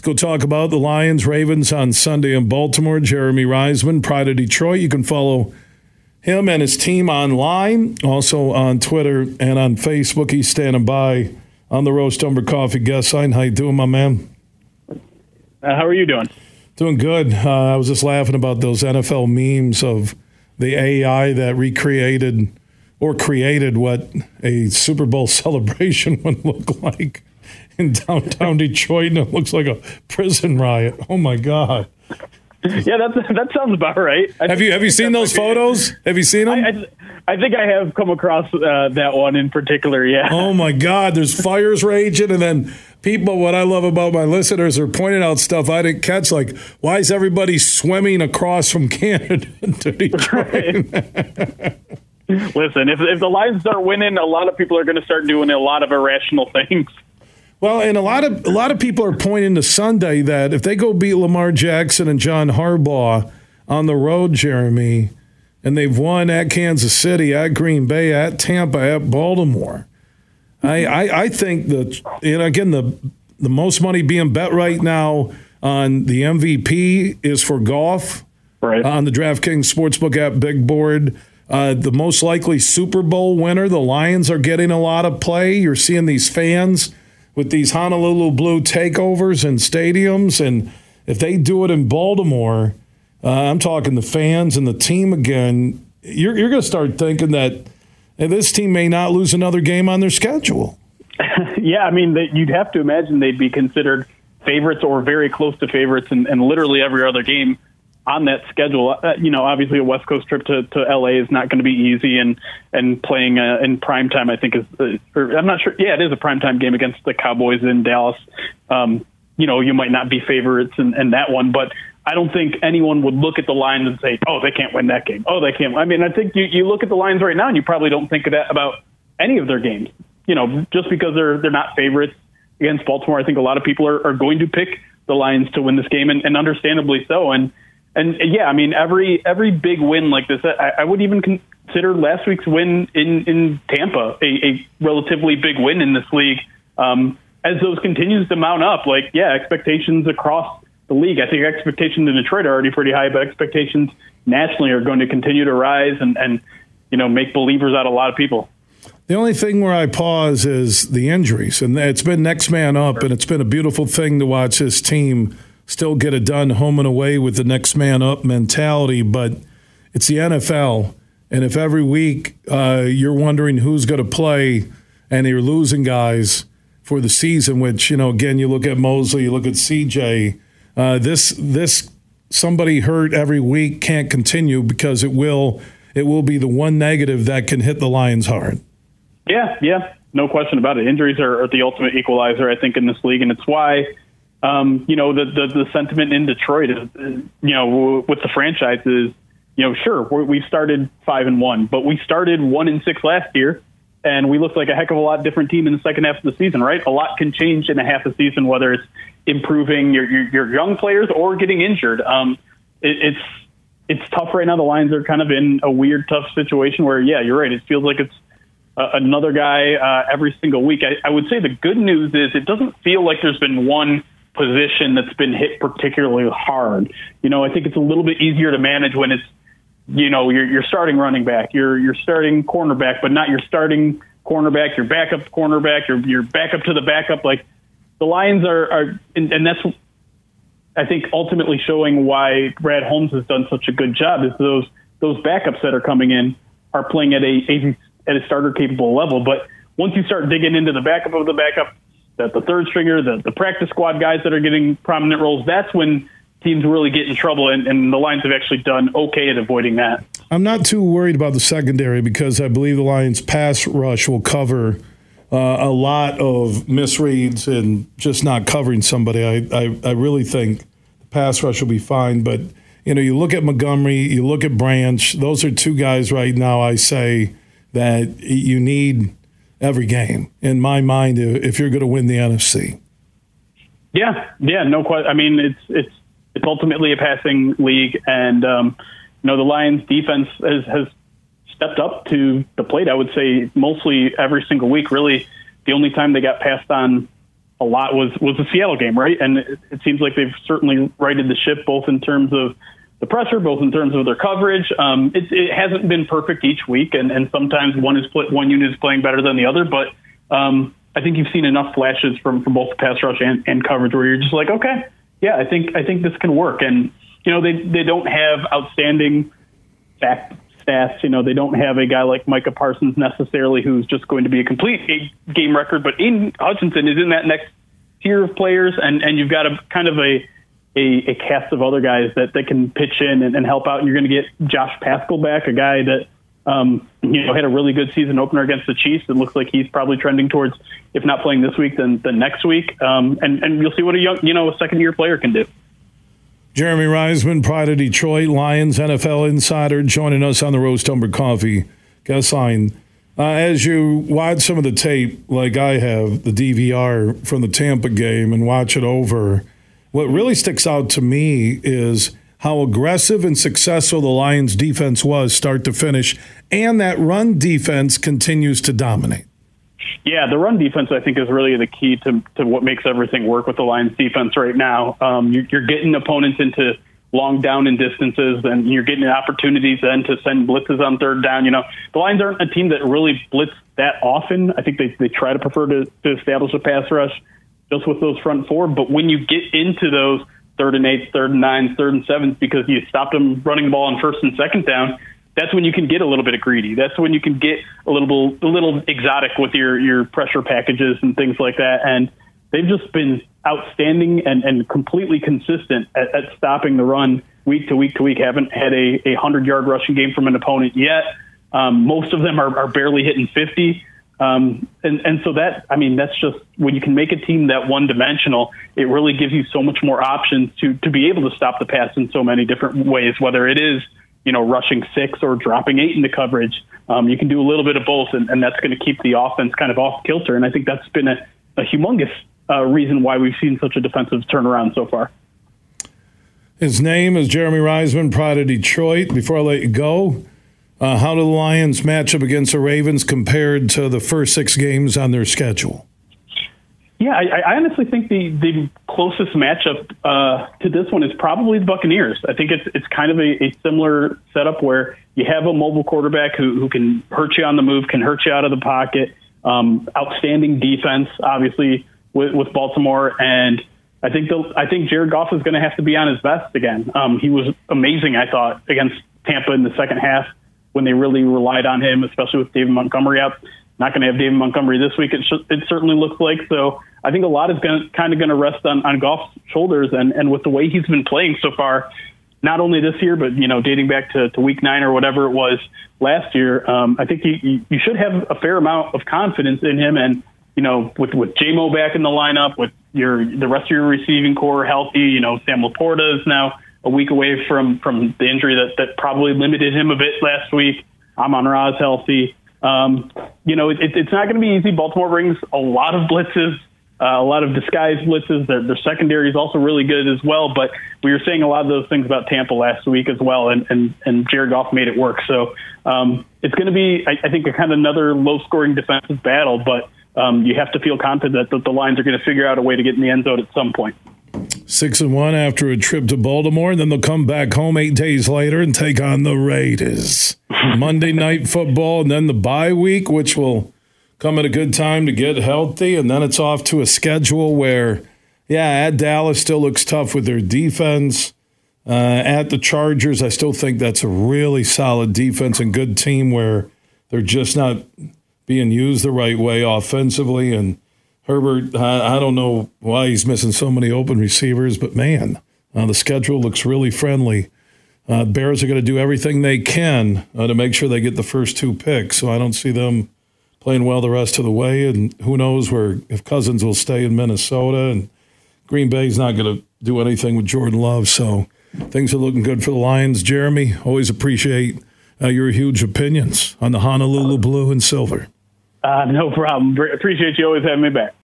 Let's go talk about the Lions Ravens on Sunday in Baltimore. Jeremy Reisman, Pride of Detroit. You can follow him and his team online, also on Twitter and on Facebook. He's standing by on the Roast Umber Coffee guest line. How you doing, my man? Uh, how are you doing? Doing good. Uh, I was just laughing about those NFL memes of the AI that recreated or created what a Super Bowl celebration would look like in downtown Detroit, and it looks like a prison riot. Oh my god! Yeah, that that sounds about right. I have you have you seen those photos? Have you seen them? I, I, I think I have come across uh, that one in particular. Yeah. Oh my God! There's fires raging, and then people. What I love about my listeners are pointing out stuff I didn't catch, like why is everybody swimming across from Canada to Detroit? Listen, if if the Lions start winning, a lot of people are going to start doing a lot of irrational things. Well, and a lot of a lot of people are pointing to Sunday that if they go beat Lamar Jackson and John Harbaugh on the road, Jeremy, and they've won at Kansas City, at Green Bay, at Tampa, at Baltimore, I I, I think that and again the the most money being bet right now on the MVP is for Goff. right. on the DraftKings Sportsbook app Big Board. Uh, the most likely Super Bowl winner, the Lions are getting a lot of play. You're seeing these fans with these Honolulu Blue takeovers and stadiums. And if they do it in Baltimore, uh, I'm talking the fans and the team again, you're, you're going to start thinking that hey, this team may not lose another game on their schedule. yeah, I mean, you'd have to imagine they'd be considered favorites or very close to favorites in, in literally every other game on that schedule. Uh, you know, obviously a West Coast trip to, to LA is not going to be easy, and and playing uh, in prime time, I think is. Uh, or I'm not sure. Yeah, it is a prime time game against the Cowboys in Dallas. Um, you know, you might not be favorites in, in that one, but I don't think anyone would look at the lines and say, "Oh, they can't win that game. Oh, they can't." I mean, I think you you look at the lines right now, and you probably don't think of that about any of their games. You know, just because they're they're not favorites against Baltimore, I think a lot of people are, are going to pick the Lions to win this game, and, and understandably so. And and yeah, I mean every every big win like this, I, I would even consider last week's win in in Tampa a, a relatively big win in this league. Um, as those continues to mount up, like yeah, expectations across the league. I think expectations in Detroit are already pretty high, but expectations nationally are going to continue to rise and and you know make believers out of a lot of people. The only thing where I pause is the injuries, and it's been next man up, and it's been a beautiful thing to watch this team still get it done home and away with the next man up mentality. But it's the NFL. And if every week uh, you're wondering who's going to play and you're losing guys for the season, which, you know, again, you look at Moseley, you look at CJ, uh, this, this, somebody hurt every week can't continue because it will, it will be the one negative that can hit the Lions hard. Yeah, yeah, no question about it. Injuries are, are the ultimate equalizer, I think, in this league. And it's why, um, you know, the, the, the sentiment in Detroit is, you know, with the franchise is, you know, sure, we started five and one, but we started one and six last year, and we looked like a heck of a lot different team in the second half of the season, right? A lot can change in a half a season, whether it's improving your your, your young players or getting injured. Um, it, it's it's tough right now. The Lions are kind of in a weird, tough situation where, yeah, you're right. It feels like it's uh, another guy uh, every single week. I, I would say the good news is it doesn't feel like there's been one position that's been hit particularly hard. You know, I think it's a little bit easier to manage when it's, you know, you're, you're starting running back, you're you're starting cornerback, but not your starting cornerback, your backup cornerback, your your backup to the backup. Like the Lions are, are and, and that's, I think, ultimately showing why Brad Holmes has done such a good job is those those backups that are coming in are playing at a, a at a starter capable level. But once you start digging into the backup of the backup, the, the third stringer, the, the practice squad guys that are getting prominent roles, that's when teams really get in trouble, and, and, the Lions have actually done okay at avoiding that. I'm not too worried about the secondary because I believe the Lions' pass rush will cover uh, a lot of misreads and just not covering somebody. I, I, I, really think the pass rush will be fine. But, you know, you look at Montgomery, you look at Branch, those are two guys right now I say that you need every game in my mind if you're going to win the NFC. Yeah, yeah, no question. I mean, it's it's it's ultimately a passing league, and um, you know the Lions' defense has, has stepped up to the plate. I would say mostly every single week. Really, the only time they got passed on a lot was was the Seattle game, right? And it, it seems like they've certainly righted the ship, both in terms of the pressure, both in terms of their coverage. Um, it, it hasn't been perfect each week, and, and sometimes one is one unit is playing better than the other. But um, I think you've seen enough flashes from, from both the pass rush and, and coverage where you're just like, okay, yeah, I think I think this can work. And you know, they they don't have outstanding back stats. You know, they don't have a guy like Micah Parsons necessarily who's just going to be a complete game record. But Aidan Hutchinson is in that next tier of players, and and you've got a kind of a a, a cast of other guys that, that can pitch in and, and help out. And you're going to get Josh Paschal back, a guy that um, you know had a really good season opener against the Chiefs. It looks like he's probably trending towards, if not playing this week, then the next week. Um, and and you'll see what a young you know a second year player can do. Jeremy Reisman, Pride of Detroit Lions NFL insider, joining us on the Roast Umber Coffee guest line. Uh, as you watch some of the tape, like I have, the DVR from the Tampa game, and watch it over what really sticks out to me is how aggressive and successful the Lions defense was start to finish, and that run defense continues to dominate. Yeah, the run defense I think is really the key to to what makes everything work with the Lions defense right now. Um, you're, you're getting opponents into long down and distances, and you're getting opportunities then to send blitzes on third down. You know, the Lions aren't a team that really blitz that often. I think they they try to prefer to, to establish a pass rush just with those front four. But when you get into those third and eights, third and nines, third and sevens, because you stopped them running the ball on first and second down, that's when you can get a little bit of greedy. That's when you can get a little a little exotic with your your pressure packages and things like that. And they've just been outstanding and, and completely consistent at, at stopping the run week to week to week. Haven't had a, a hundred yard rushing game from an opponent yet. Um, most of them are, are barely hitting 50. Um, and, and so that, I mean, that's just when you can make a team that one dimensional, it really gives you so much more options to, to be able to stop the pass in so many different ways, whether it is, you know, rushing six or dropping eight into coverage. Um, you can do a little bit of both, and, and that's going to keep the offense kind of off kilter. And I think that's been a, a humongous uh, reason why we've seen such a defensive turnaround so far. His name is Jeremy Reisman, Pride of Detroit. Before I let you go, uh, how do the Lions match up against the Ravens compared to the first six games on their schedule? Yeah, I, I honestly think the, the closest matchup uh, to this one is probably the Buccaneers. I think it's it's kind of a, a similar setup where you have a mobile quarterback who, who can hurt you on the move, can hurt you out of the pocket. Um, outstanding defense, obviously with, with Baltimore, and I think the I think Jared Goff is going to have to be on his best again. Um, he was amazing, I thought, against Tampa in the second half when they really relied on him, especially with David Montgomery out. Not going to have David Montgomery this week. It, sh- it certainly looks like so. I think a lot is going kind of going to rest on, on Goff's shoulders, and and with the way he's been playing so far, not only this year, but you know, dating back to, to week nine or whatever it was last year, um, I think you, you should have a fair amount of confidence in him. And you know, with with Jamo back in the lineup, with your the rest of your receiving corps healthy, you know, Sam LaPorta is now a week away from from the injury that that probably limited him a bit last week. Amon Ra is healthy. Um, you know, it, it's not going to be easy. Baltimore brings a lot of blitzes, uh, a lot of disguised blitzes. Their, their secondary is also really good as well. But we were saying a lot of those things about Tampa last week as well, and and, and Jared Goff made it work. So um, it's going to be, I, I think, a kind of another low-scoring defensive battle. But um, you have to feel confident that the Lions are going to figure out a way to get in the end zone at some point. Six and one after a trip to Baltimore, and then they'll come back home eight days later and take on the Raiders. Monday night football, and then the bye week, which will come at a good time to get healthy, and then it's off to a schedule where, yeah, at Dallas still looks tough with their defense. Uh, at the Chargers, I still think that's a really solid defense and good team where they're just not being used the right way offensively and Herbert, I, I, don't know why he's missing so many open receivers, but man, uh, the schedule looks really friendly. Uh, Bears are going to do everything they can uh, to make sure they get the first two picks. So I don't see them playing well the rest of the way. And who knows where if Cousins will stay in Minnesota and Green Bay's not going to do anything with Jordan Love. So things are looking good for the Lions. Jeremy, always appreciate uh, your huge opinions on the Honolulu Blue and Silver. Uh, no problem. Appreciate you always having me back.